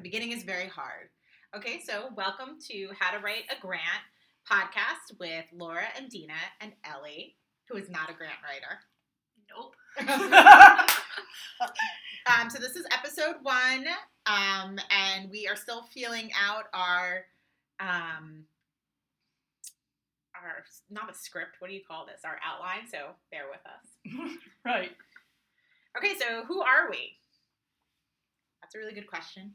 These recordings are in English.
The beginning is very hard. Okay, so welcome to How to Write a Grant podcast with Laura and Dina and Ellie, who is not a grant writer. Nope. um, so this is episode one, um, and we are still feeling out our um, our not a script. What do you call this? Our outline. So bear with us. right. Okay, so who are we? That's a really good question.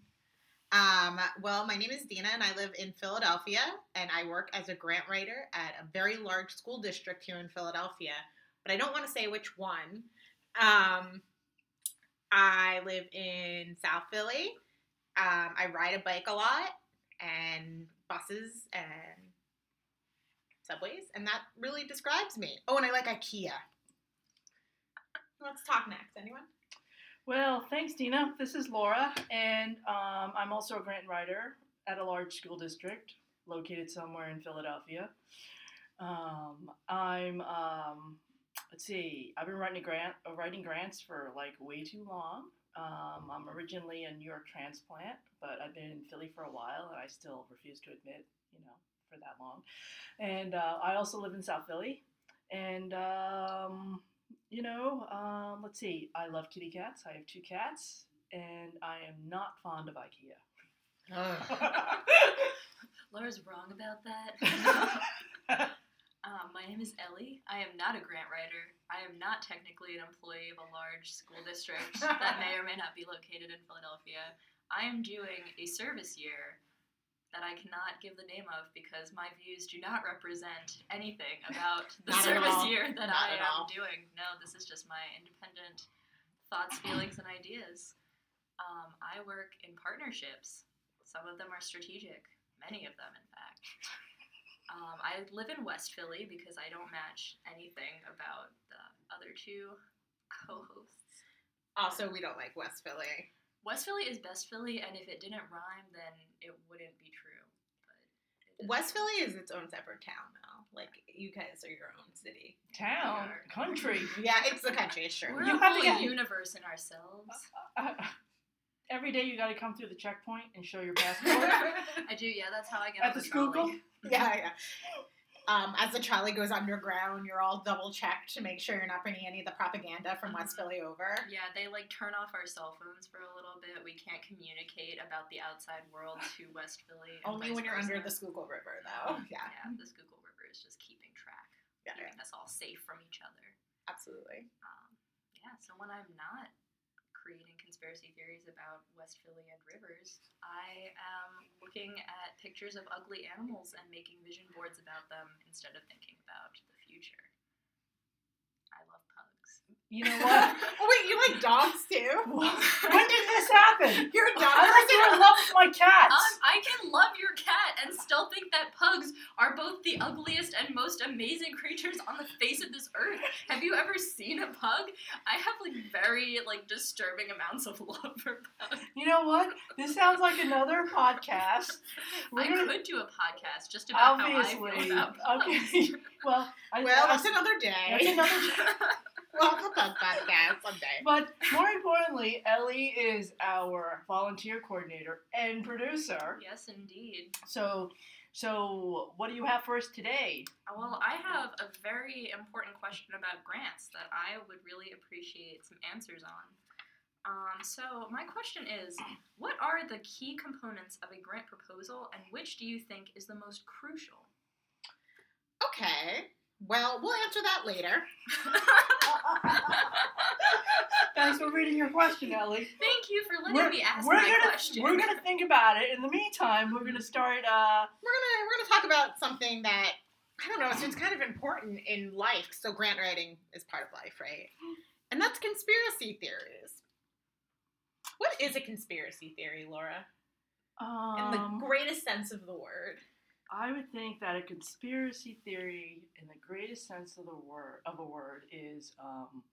Um, well, my name is Dina, and I live in Philadelphia, and I work as a grant writer at a very large school district here in Philadelphia. But I don't want to say which one. Um, I live in South Philly. Um, I ride a bike a lot, and buses and subways, and that really describes me. Oh, and I like IKEA. Let's talk next. Anyone? Well, thanks, Dina. This is Laura, and um, I'm also a grant writer at a large school district located somewhere in Philadelphia. Um, I'm, um, let's see, I've been writing grant, uh, writing grants for like way too long. Um, I'm originally a New York transplant, but I've been in Philly for a while, and I still refuse to admit, you know, for that long. And uh, I also live in South Philly, and um, you know, um, let's see. I love kitty cats. I have two cats, and I am not fond of IKEA. Laura's wrong about that. um, my name is Ellie. I am not a grant writer. I am not technically an employee of a large school district that may or may not be located in Philadelphia. I am doing a service year that I cannot give the name of because my views do not represent anything about the service year that Not I am all. doing. No, this is just my independent thoughts, feelings, and ideas. Um, I work in partnerships. Some of them are strategic, many of them, in fact. Um, I live in West Philly because I don't match anything about the other two co hosts. Also, we don't like West Philly. West Philly is best Philly, and if it didn't rhyme, then it wouldn't be true. But it does. West Philly is its own separate town now. Like you guys are your own city. Town, country. Yeah, it's the country. Sure. We're You a have to whole get- universe in ourselves. Uh, every day you got to come through the checkpoint and show your passport I do, yeah. That's how I get at on the the Schuylkill. trolley. yeah, yeah. Um, as the trolley goes underground, you're all double checked to make sure you're not bringing any of the propaganda from West Philly over. Yeah, they like turn off our cell phones for a little bit. We can't communicate about the outside world to West Philly. Only when you're under the. Schuylkill River, though. Yeah, Yeah, the Schuylkill River is just keeping track, yeah, keeping us all safe from each other. absolutely. Um, yeah, so when I'm not creating conspiracy theories about West Philly and rivers, I am looking at pictures of ugly animals and making vision boards about them instead of thinking about the future. I love pugs. You know what? Oh wait, you like dogs too? when did this happen? You're a dog I like you're in love with my cats. Um, I can love your cat and still think that pugs are both the ugliest and most amazing creatures on the face of this earth. Have you ever seen a pug? I have like very like disturbing amounts of love for pugs. You know what? This sounds like another podcast. We're I gonna could do a podcast just about obviously. how I feel about pugs. Okay. Well, I, Well, I- that's another day. that's another. We'll have a pug podcast someday. But more importantly, Ellie is our volunteer coordinator and producer. yes, indeed. So, so what do you have for us today? Well, I have a very important question about grants that I would really appreciate some answers on. Um, so, my question is What are the key components of a grant proposal, and which do you think is the most crucial? Okay. Well, we'll answer that later. Thanks for reading your question, Ellie. Thank you for letting We're, me ask we're my gonna question. we're gonna think about it. In the meantime, we're gonna start. Uh, We're gonna we're gonna talk about something that I don't know. It's, it's kind of important in life. So grant writing is part of life, right? And that's conspiracy theories. What is a conspiracy theory, Laura? In the um, greatest sense of the word. I would think that a conspiracy theory, in the greatest sense of the word of a word, is um,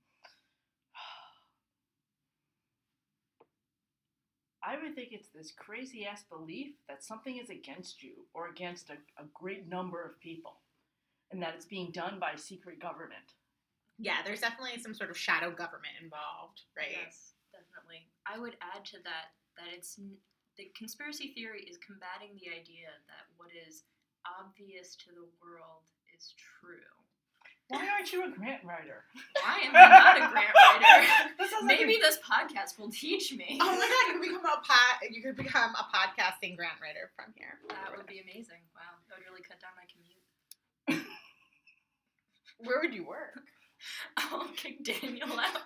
I would think it's this crazy ass belief that something is against you or against a, a great number of people, and that it's being done by a secret government. Yeah, there's definitely some sort of shadow government involved, right? Yes, definitely. I would add to that that it's n- the conspiracy theory is combating the idea that what is obvious to the world is true. Why aren't you a grant writer? Why am I not a grant writer? That sounds like Maybe a- this podcast will teach me. Oh my god, you could become a pod, you could become a podcasting grant writer from here. That would be amazing. Wow, that would really cut down my commute. Where would you work? I'll kick oh, Daniel out.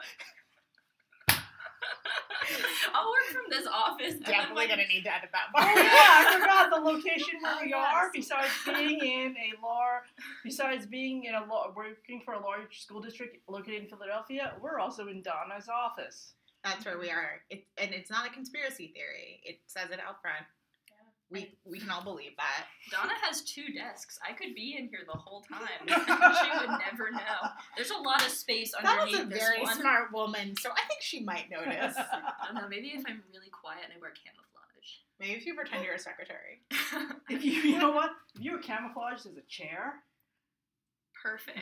I'll work from this office. Definitely like, gonna need to edit that Oh part. yeah, I forgot the location where Oh, we are. Besides being in a lar, besides being in a lar, working for a large school district located in Philadelphia, we're also in Donna's office. That's where we are. It, and it's not a conspiracy theory. It says it out front. We we can all believe that. Donna has two desks. I could be in here the whole time. she would never know. There's a lot of space That underneath was a this very one. smart woman, so I think she might notice. I don't know. Maybe if I'm really quiet and I wear camouflage. Maybe if you pretend you're a secretary. if you, you know what, if you were camouflaged as a chair, Perfect.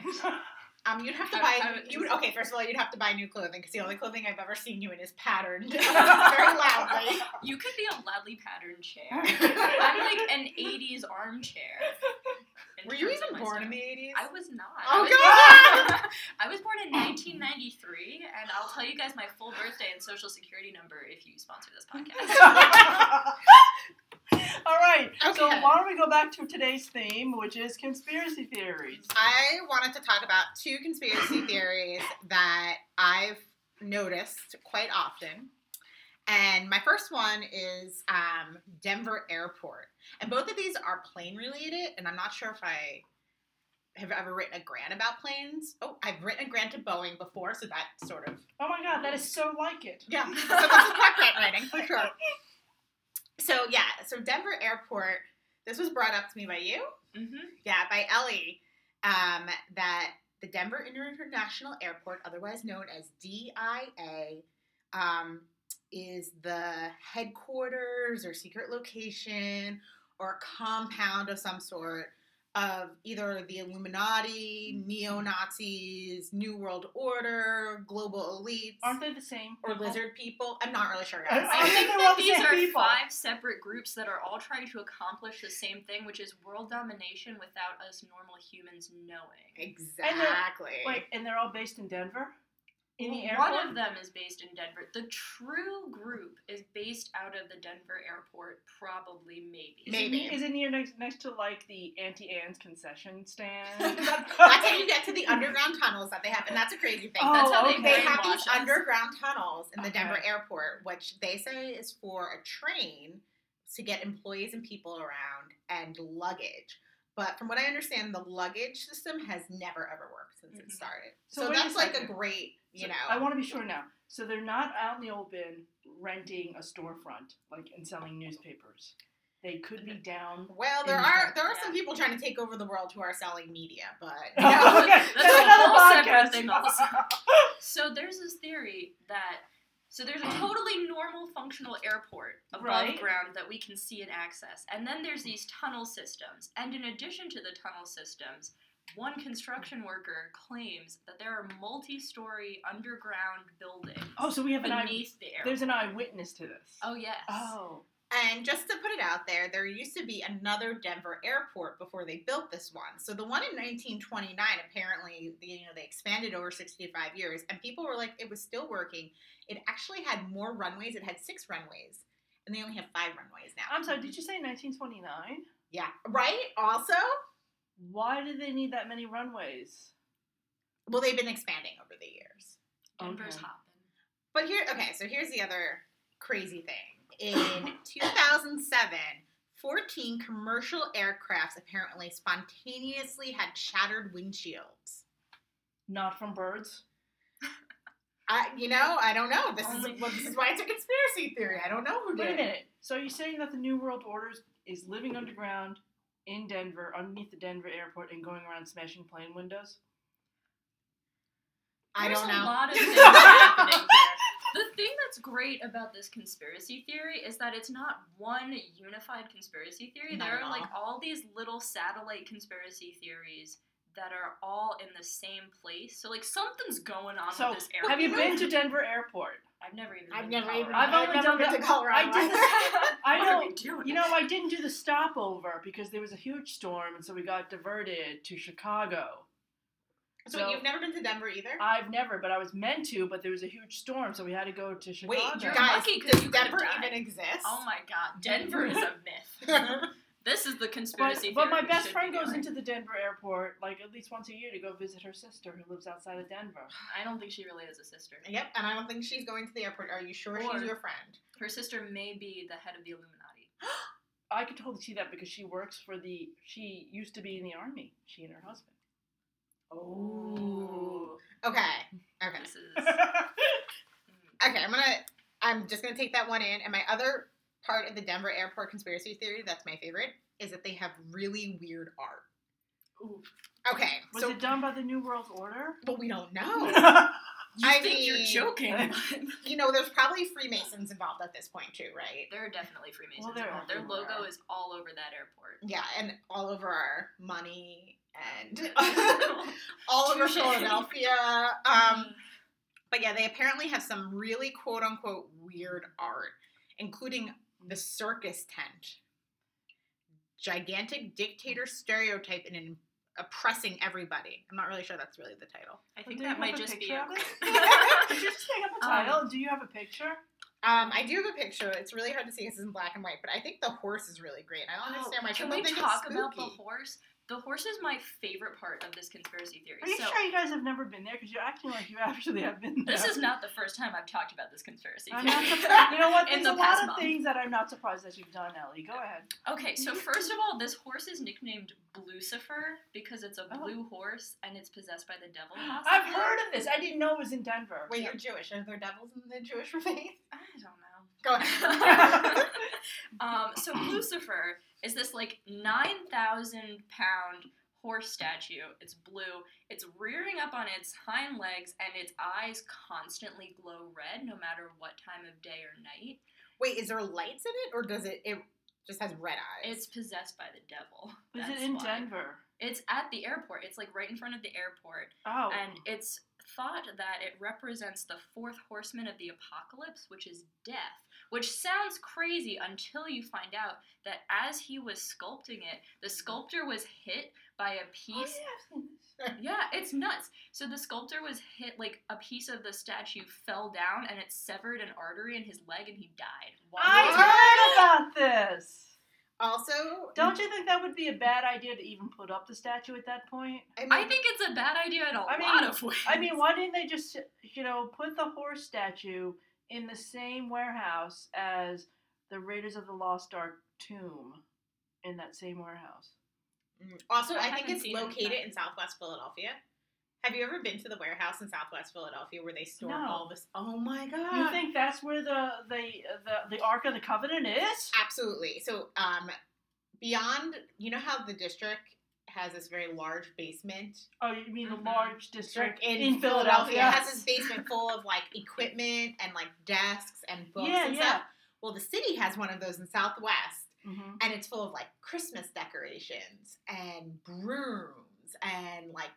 Um, you'd have to buy. you would, okay, first of all, you'd have to buy new clothing because the only clothing I've ever seen you in is patterned very loudly. You could be a loudly patterned chair. I'm like an 80s armchair. Were you even born in the eighties? I was not. Oh, I was God! Born, I was born in 1993, and I'll tell you guys my full birthday and social security number if you sponsor this podcast. All right. So why don't we go back to today's theme, which is conspiracy theories. I wanted to talk about two conspiracy theories that I've noticed quite often. And my first one is um, Denver Airport. And both of these are plane related. And I'm not sure if I have ever written a grant about planes. Oh, I've written a grant to Boeing before, so that sort of Oh my God, that is so like it. Yeah, so this is quite grant writing for sure. So yeah, so Denver Airport. This was brought up to me by you. hmm Yeah, by Ellie. Um, that the Denver International Airport, otherwise known as DIA, um, is the headquarters or secret location or compound of some sort of either the Illuminati, mm-hmm. neo Nazis, New World Order, global elites, Aren't they the same? or people? lizard people. I'm not really sure, I- guys. I I think think that all the these same are people. five separate groups that are all trying to accomplish the same thing, which is world domination without us normal humans knowing. exactly. Wait, and they're all based in Denver? In the airport? One of them is based in Denver. The true group is based out of the Denver airport, probably, maybe. Is Maybe. It, is it near next next to like the Auntie Anne's concession stand? That's how you get to the underground tunnels that they have, and that's a crazy thing. Oh, That's how they they have these us. underground tunnels in the Okay. Denver airport, which they say is for a train to get employees and people around and luggage. But from what I understand, the luggage system has never ever worked since it Mhm. started. So So, wait a that's like a great, you So, know. I want to be sure now. So they're not out in the open renting a storefront, like and selling newspapers. They could be down. well, there are the- there are some people trying to take over the world who are selling media, but Oh, no. okay, That's that's another podcast. thing also. So there's this theory that so there's a totally normal functional airport above Right. ground that we can see and access. And then there's these tunnel systems. And in addition to the tunnel systems, one construction worker claims that there are multi-story underground buildings oh, so we have an eye. beneath the airport. There's an eyewitness to this. Oh yes. Oh. And just to put it out there, there used to be another Denver airport before they built this one. So the one in 1929, apparently, you know, they expanded over 65 years, and people were like, it was still working. It actually had more runways. It had six runways, and they only have five runways now. I'm sorry. Did you say 1929? Yeah, right. Also, Why do they need that many runways? well, they've been expanding over the years. Denver's Okay. hopping. But here, okay, so here's the other crazy thing. In 2007, 14 commercial aircrafts apparently spontaneously had shattered windshields. Not from birds. I, you know, I don't know. This Only- is well, this is why it's a conspiracy theory. I don't know who Wait did Wait a minute. So you're saying that the New World Order is living underground in Denver, underneath the Denver airport, and going around smashing plane windows? I There's don't know. a know. lot of things happening here. The thing that's great about this conspiracy theory is that it's not one unified conspiracy theory. Not there at are like all. all these little satellite conspiracy theories that are all in the same place. So like something's going on So with this airport. have you been to Denver Airport? I've never even. I've been to. Colorado. I've only never done been the- to Colorado. I did- I You know, I didn't do the stopover because there was a huge storm, and so we got diverted to Chicago. So, So- you've never been to Denver either? I've never, but I was meant to, but there was a huge storm, so we had to go to Chicago. Wait, You're guys, lucky 'cause does you Denver even exist? Oh my god, Denver is a myth. This is the But, conspiracy but my best friend goes into the Denver airport like at least once a year to go visit her sister who lives outside of Denver. I don't think she really is a sister. Yep, and I don't think she's going to the airport. Are you sure Or- she's your friend? Her sister may be the head of the Illuminati. I could totally see that because she works for the. She used to be in the army. She and her husband. Oh. Okay, okay, This is. okay. I'm gonna. I'm just gonna take that one in. And my other part of the Denver airport conspiracy theory that's my favorite is that they have really weird art. Ooh. Okay, Was so it done by the New World Order? but we don't know. You I think you're joking? you know, there's probably Freemasons involved at this point too, right? there are definitely Freemasons. Well, they're involved. Their everywhere. logo is all over that airport. Yeah, and all over our money and all over Philadelphia. Um, but yeah, they apparently have some really quote unquote weird art, including the circus tent, gigantic dictator stereotype in an oppressing everybody. I'm not really sure that's really the title. I think that might just be a of it? quote. Did you just make up a Um, title? Do you have a picture? Um, I do have a picture. It's really hard to see because it's in black and white, but I think the horse is really great. I don't understand why Can people we talk about the horse? The horse is my favorite part of this conspiracy theory. Are you so sure you guys have never been there? Because you're acting like you actually have been there. this is not the first time I've talked about this conspiracy I'm theory. not surprised. You know what? There's the a lot of month. things that I'm not surprised that you've done, Ellie. Go ahead. Okay, so first of all, this horse is nicknamed Blucifer because it's a Oh. blue horse and it's possessed by the devil. I've heard of this. I didn't know it was in Denver. Wait, you're Jewish. Are there devils in the Jewish faith? I don't know. Go ahead. um, so Lucifer is this like nine thousand pound horse statue. It's blue. It's rearing up on its hind legs, and its eyes constantly glow red, no matter what time of day or night. Wait, is there lights in it, or does it? It just has red eyes. It's possessed by the devil. Is That's it in why. Denver? It's at the airport. It's like right in front of the airport, Oh. and it's thought that it represents the fourth horseman of the apocalypse, which is death. Which sounds crazy until you find out that as he was sculpting it, the sculptor was hit by a Oh, piece. yeah, I've. Yeah, it's nuts. So the sculptor was hit, like a piece of the statue fell down and it severed an artery in his leg and he died. while I heard about this. Also, Don't you think that would be a bad idea to even put up the statue at that point? I, mean, I think it's a bad idea in a I mean- lot of ways. I mean, why didn't they just, you know, put the horse statue in the same warehouse as the Raiders of the Lost Ark tomb in that same warehouse? Mm. Also, I I, think it's seen it located in Southwest Philadelphia. Have you ever been to the warehouse in Southwest Philadelphia where they store No. all this? Oh my god! You think that's where the the the, the Ark of the Covenant is? Absolutely. So, um, beyond, you know how the district has this very large basement Oh, you mean the large district in, in, Philadelphia. Philadelphia? It has this basement full of like equipment and like desks and books Yeah, and yeah. stuff. Well, the city has one of those in Southwest, Mhm. and it's full of like Christmas decorations and brooms and like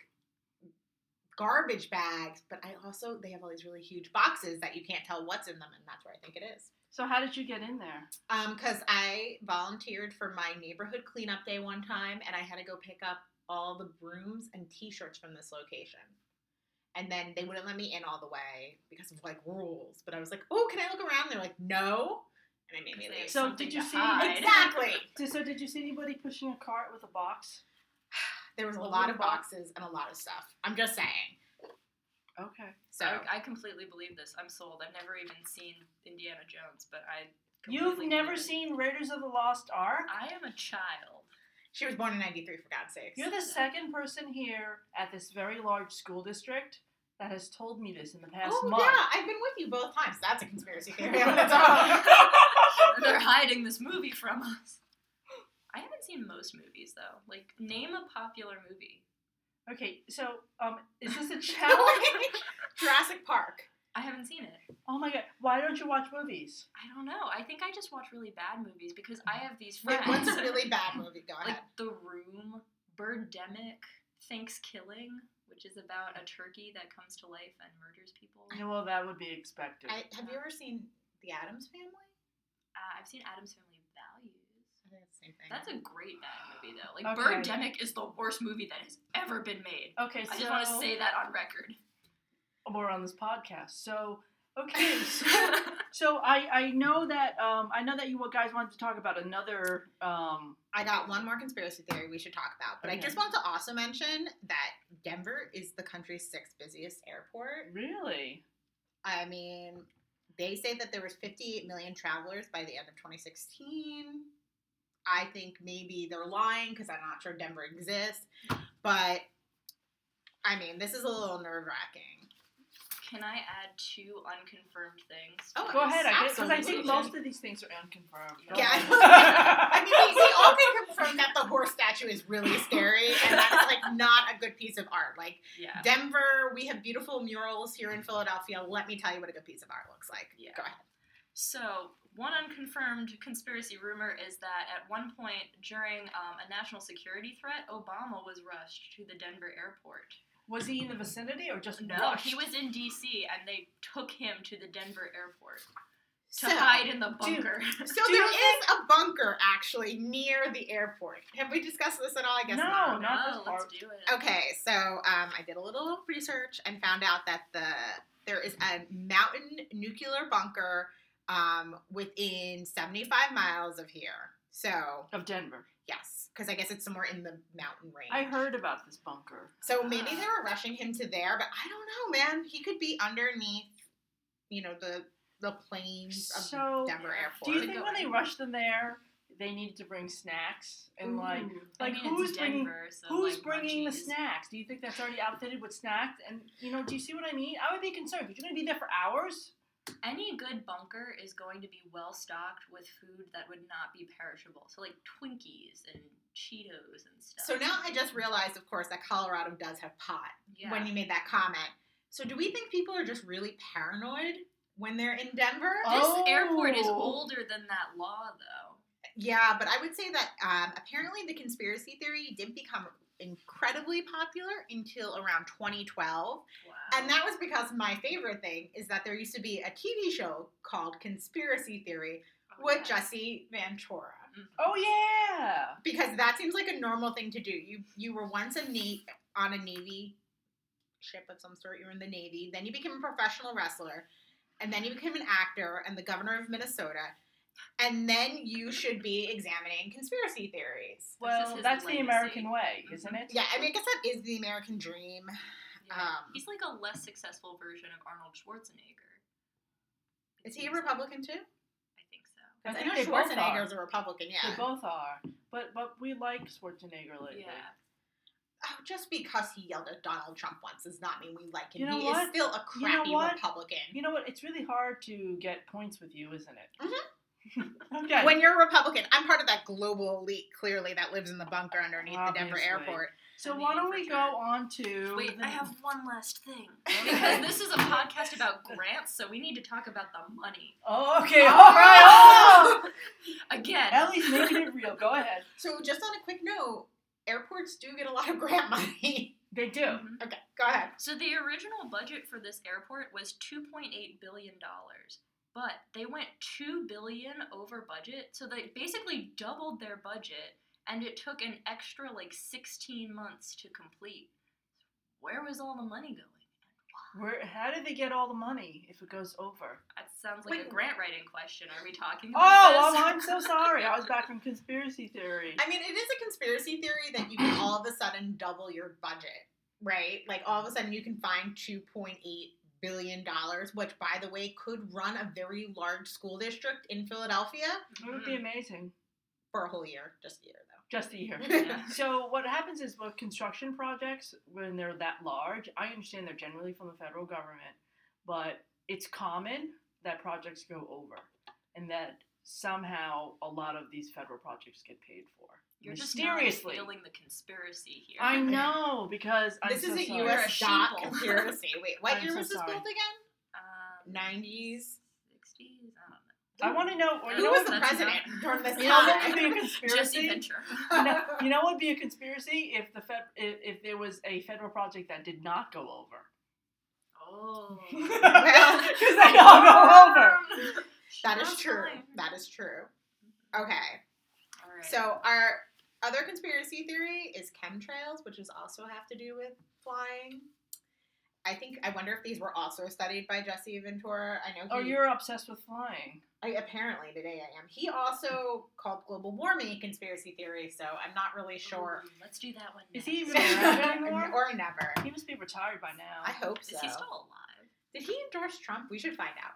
garbage bags. But I also they have all these really huge boxes that you can't tell what's in them, and that's where I think it is. So how did you get in there? Um, because I volunteered for my neighborhood cleanup day one time, and I had to go pick up all the brooms and T-shirts from this location. And then they wouldn't let me in all the way because of like rules. But I was like, "Oh, can I look around?" They're like, "No," and I made me leave. So did you see- hide. Exactly. So did you see anybody pushing a cart with a box? There was a A lot little of box. boxes and a lot of stuff. I'm just saying. Okay. So I, I completely believe this. I'm sold. I've never even seen Indiana Jones, but I. You've never it. seen Raiders of the Lost Ark? I am a child. she was born in '93, for God's sakes. You're the second person here at this very large school district that has told me this in the past oh month. yeah, I've been with you both times. That's a conspiracy theory on its own. They're hiding this movie from us. I haven't seen most movies though. Like, name a popular movie. Okay, so um, is this a challenge? Jurassic Park. I haven't seen it. oh my god, why don't you watch movies? I don't know. I think I just watch really bad movies because I have these Wait, friends. what's a really bad movie? Go ahead. like The Room, Birdemic, Thanksgiving, which is about a turkey that comes to life and murders people. Yeah, well, that would be expected. I, have you ever seen The Addams Family? Uh, I've seen Addams Family Values. I think it's the same thing. That's a great bad movie though. Like Okay. Birdemic is the worst movie that has ever been made. Okay, so I just want to say that on record. we're on this podcast. So okay, so, so I I know that um I know that you guys wanted to talk about another um I got one more conspiracy theory we should talk about, but I just want to also mention that Denver is the country's sixth busiest airport. really I mean, they say that there was 58 million travelers by the end of 2016. I think maybe they're lying because I'm not sure Denver exists, but I mean, this is a little nerve wracking. Can I add two unconfirmed things? Oh, go ahead I because I Absolutely. think most of these things are unconfirmed. Go Yeah, ahead. I mean, we, we all can confirm that the horse statue is really scary, and that's like not a good piece of art. Like Yeah. Denver, we have beautiful murals here in Philadelphia. Let me tell you what a good piece of art looks like. Yeah. Go ahead. So, one unconfirmed conspiracy rumor is that at one point during um, a national security threat, Obama was rushed to the Denver airport. Was he in the vicinity or just No, rushed? he was in D.C. and they took him to the Denver airport to So, hide in the bunker. so Do you there is a bunker actually near the airport. Have we discussed this at all? I guess No, not. not no, this let's part. do it. Okay, so um, I did a little research and found out that the there is a mountain nuclear bunker um, within 75 miles of here. So of Denver. yes, because I guess it's somewhere in the mountain range. I heard about this bunker. So maybe they were rushing him to there, but I don't know, man. He could be underneath, you know, the the plains of So, Denver Airport. Do you think when they rushed them there, they needed to bring snacks and like Ooh, like, I mean, who's it's bringing- Denver, so, who's like, bringing the snacks? Do you think that's already outfitted with snacks? And you know, do you see what I mean? I would be concerned because you're gonna be there for hours. Any good bunker is going to be well stocked with food that would not be perishable. So like Twinkies and Cheetos and stuff. so now I just realized, of course, that Colorado does have pot. yeah. When you made that comment, so do we think people are just really paranoid when they're in Denver? this Oh. airport is older than that law, though. Yeah, but I would say that um, apparently the conspiracy theory didn't become incredibly popular until around 2012. Wow. And that was because my favorite thing is that there used to be a TV show called Conspiracy Theory Oh, with yes. Jesse Ventura. Mhm. Oh yeah. Because that seems like a normal thing to do. You you were once a na- on a Navy ship of some sort, you were in the Navy, then you became a professional wrestler, and then you became an actor and the governor of Minnesota. And then you should be examining conspiracy theories. Well, his that's the. American way, isn't it? Yeah, I mean, I guess that is the American dream. Yeah. Um, He's like a less successful version of Arnold Schwarzenegger. Is he a Republican too? I think so. I I, think know they both Schwarzenegger's a Republican, yeah. They both are. But but we like Schwarzenegger lately. Yeah. Oh, just because he yelled at Donald Trump once does not mean we like him. You know he what? is still a You know crappy? Republican. You know what? It's really hard to get points with you, isn't it? Mhm. Okay. When you're a Republican, I'm part of that global elite, clearly, that lives in the bunker underneath the Denver airport. so I why don't we sure. go on to Wait, the- I have one last thing. Because this is a podcast about grants, so we need to talk about the money. Oh, okay. Oh! All right. Oh! Again. Ellie's making it real. Go ahead. So, just on a quick note, airports do get a lot of grant money. They do. Mhm. okay, go ahead. So the original budget for this airport was 2.8 billion dollars, but they went 2 billion over budget, so they basically doubled their budget and it took an extra like 16 months to complete. Where was all the money going? Where? How did they get all the money if it goes over? That sounds like a grant writing question. Are we talking about Oh, this? I'm, I'm so sorry. I was back from conspiracy theory. I mean, it is a conspiracy theory that you can all of a sudden double your budget, right? Like, all of a sudden you can find $2.8 billion, dollars, which, by the way, could run a very large school district in Philadelphia It would be mm-hmm. amazing. for a whole year, just a year, though. Just a year. Yeah. So what happens is with construction projects, when they're that large, I understand they're generally from the federal government, but it's common that projects go over, and that somehow a lot of these federal projects get paid for. You're just not mysteriously. feeling the conspiracy here. I know because I'm this so is a sorry. You're a U.S. dot sheeple. conspiracy. Wait, what I'm year so was this sorry. built again? Um, 90s. 60s? I don't know. I want to know. You Who know was the president not- during this you know what time? would be a conspiracy? Ventura. you, know, you know what would be a conspiracy if the fed, if, if there was a federal project that did not go over. Oh. Because they all go over. That is true. That is true. Okay. All right. So our other conspiracy theory is chemtrails, which is also have to do with flying. I think I wonder if these were also studied by Jesse Ventura. I know. Oh, you're obsessed with flying. I, apparently today I am. He also called global warming a conspiracy theory, so I'm not really sure. Ooh, let's do that one. Is Next. he even around anymore? or never. He must be retired by now. I hope so. Is he still alive? Did he endorse Trump? We should find out.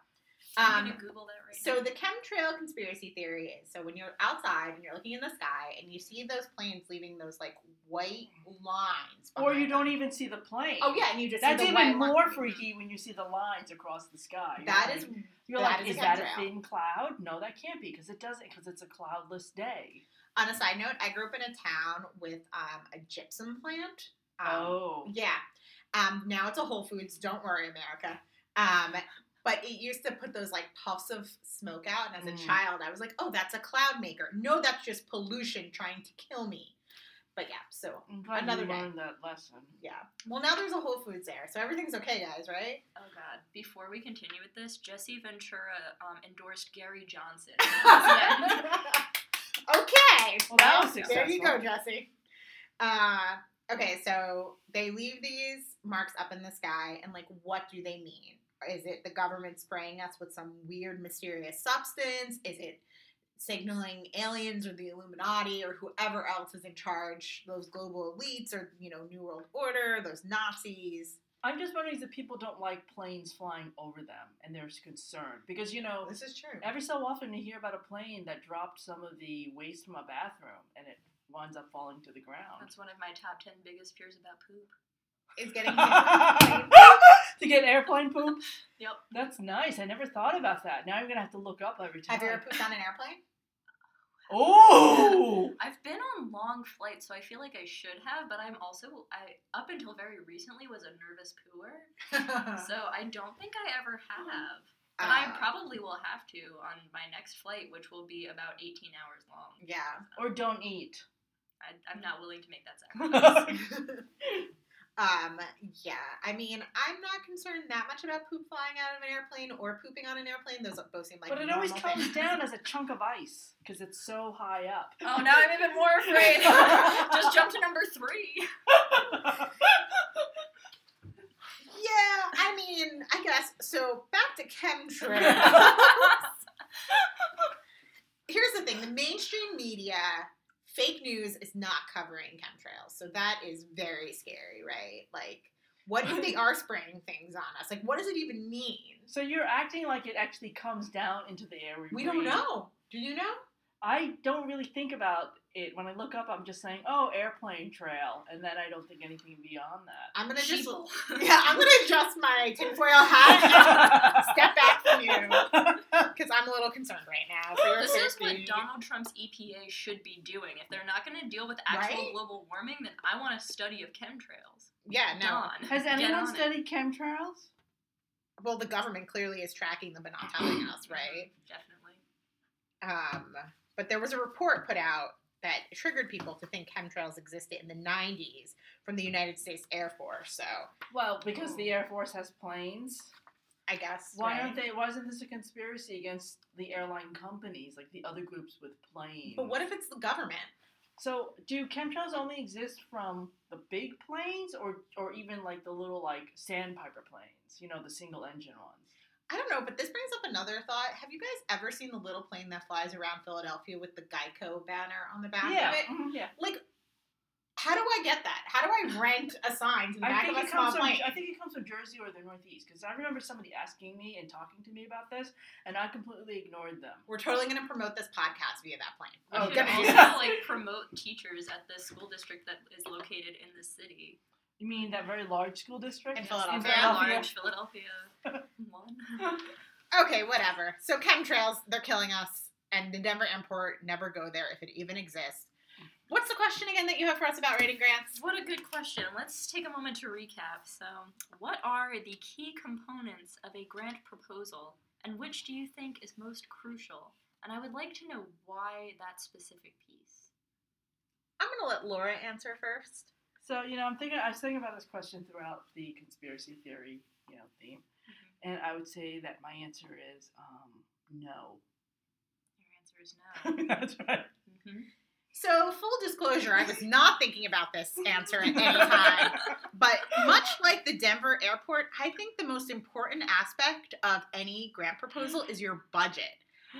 I'm Um, gonna Google that right So now. the chemtrail conspiracy theory is so when you're outside and you're looking in the sky and you see those planes leaving those like white lines, or you behind don't them. even see the plane. Oh yeah, and you just That's see the even white more line. freaky when you see the lines across the sky. You're That like- is You're that like, is is a that a chemtrail." thin cloud? No, that can't be because it doesn't because it's a cloudless day. on a side note. I grew up in a town with um, a gypsum plant. Um, oh, Yeah. Um, now it's a Whole Foods. Don't worry, America. Um, but it used to put those like puffs of smoke out, and as a Mm. child, I was like, "Oh, that's a cloud maker." No, that's just pollution trying to kill me. But yeah, so another you day. learned that lesson. yeah. Well, now there's a Whole Foods there, so everything's okay, guys, right? Oh God! Before we continue with this, Jesse Ventura um, endorsed Gary Johnson. okay. Well, that was successful. there you go. Jesse. Uh, okay, so they leave these marks up in the sky, and like, what do they mean? Is it the government spraying us with some weird, mysterious substance? Is it signaling aliens or the Illuminati or whoever else is in charge? Those global elites or you know, New World Order, those Nazis. I'm just wondering if people don't like planes flying over them and they're concerned because you know This is true. every so often you hear about a plane that dropped some of the waste from a bathroom and it winds up falling to the ground. That's one of my top ten biggest fears about poop. Is getting to get airplane poop? Yep. That's nice. I never thought about that. Now I'm gonna have to look up every time. Have you ever pooped on an airplane? Oh! I've been on long flights, so I feel like I should have, but I'm also I up until very recently was a nervous pooer, so I don't think I ever have. But I Uh, probably will have to on my next flight, which will be about 18 hours long. yeah. Or don't eat. I, I'm not willing to make that sacrifice. Um, yeah. I mean, I'm not concerned that much about poop flying out of an airplane or pooping on an airplane. Those both seem like but it always comes things. down as a chunk of ice because it's so high up. oh, now I'm even more afraid. Just jump to number three. Yeah, I mean, I guess so. Back to chemtrails. Here's the thing: the mainstream media, fake news is not covering chemtrails, so that is very scary, right? Like, what if they are spraying things on us? Like, what does it even mean? so you're acting like it actually comes down into the air. We we don't know. Do you know? I don't really think about it when I look up. I'm just saying, oh, airplane trail, and then I don't think anything beyond that. I'm gonna just yeah, I'm gonna adjust my tinfoil hat and step back from you because I'm a little concerned right now. This is what. Donald Trump's EPA should be doing. If they're not going to deal with actual Right? global warming, then I want a study of chemtrails. Yeah, no. Done. Has anyone on it. studied chemtrails? Well, the government clearly is tracking them but not telling us, right? Definitely. Um, but there was a report put out that triggered people to think chemtrails existed in the 90s from the United States Air Force. So Well, because the Air Force has planes. I guess Why right? aren't they? Why isn't this a conspiracy against the airline companies, like the other groups with planes? But what if it's the government? So, do chemtrails only exist from the big planes, or or even like the little like sandpiper planes? You know, the single engine ones. I don't know, but this brings up another thought. Have you guys ever seen the little plane that flies around Philadelphia with the Geico banner on the back yeah, of it? mhm, yeah. Like, how do I get that? How do I rent a sign to the I back think of a it small comes from plane? I think it comes from Jersey or the Northeast because I remember somebody asking me and talking to me about this, and I completely ignored them. We're totally going to promote this podcast via that plane. We Oh, should good. also like promote teachers at the school district that is located in the city. You mean that very large school district In Philadelphia. Very Philadelphia? large Philadelphia one. Okay, whatever. So chemtrails, they're killing us, and the Denver airport never go there if it even exists. What's the question again that you have for us about rating grants? What a good question. Let's take a moment to recap. So, what are the key components of a grant proposal, and which do you think is most crucial? And I would like to know why that specific piece. I'm gonna let Laura answer first. So you know, I'm thinking. I was thinking about this question throughout the conspiracy theory, you know, theme, and I would say that my answer is um, no. Your answer is no. That's right. hmm So, full disclosure, I was not thinking about this answer at any time. But much like the Denver airport, I think the most important aspect of any grant proposal is your budget.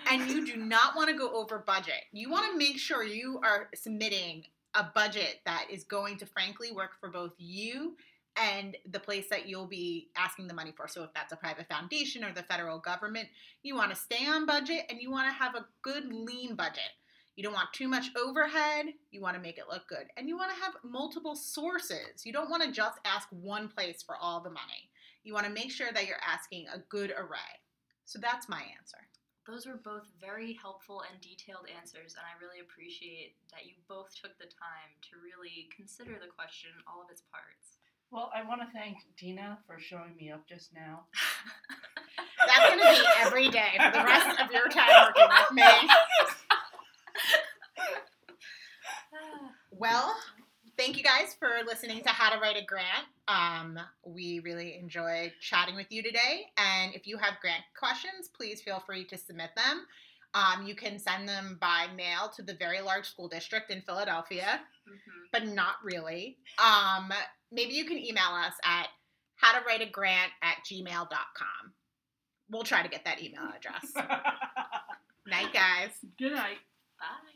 And you do not want to go over budget. You want to make sure you are submitting a budget that is going to frankly work for both you and the place that you'll be asking the money for. So, if that's a private foundation or the federal government, you want to stay on budget and you want to have a good, lean budget. You don't want too much overhead. You want to make it look good. And you want to have multiple sources. You don't want to just ask one place for all the money. You want to make sure that you're asking a good array. So that's my answer. Those were both very helpful and detailed answers, and I really appreciate that you both took the time to really consider the question, all of its parts. Well, I want to thank Dina for showing me up just now. That's going to be every day for the rest of your time working with me. Well, thank you guys for listening to How to Write a Grant. Um, we really enjoyed chatting with you today. And if you have grant questions, please feel free to submit them. Um, you can send them by mail to the very large school district in Philadelphia, Mhm. but not really. Um, maybe you can email us at how to write a grant at gmail.com. We'll try to get that email address. Night, guys. Good night. Bye.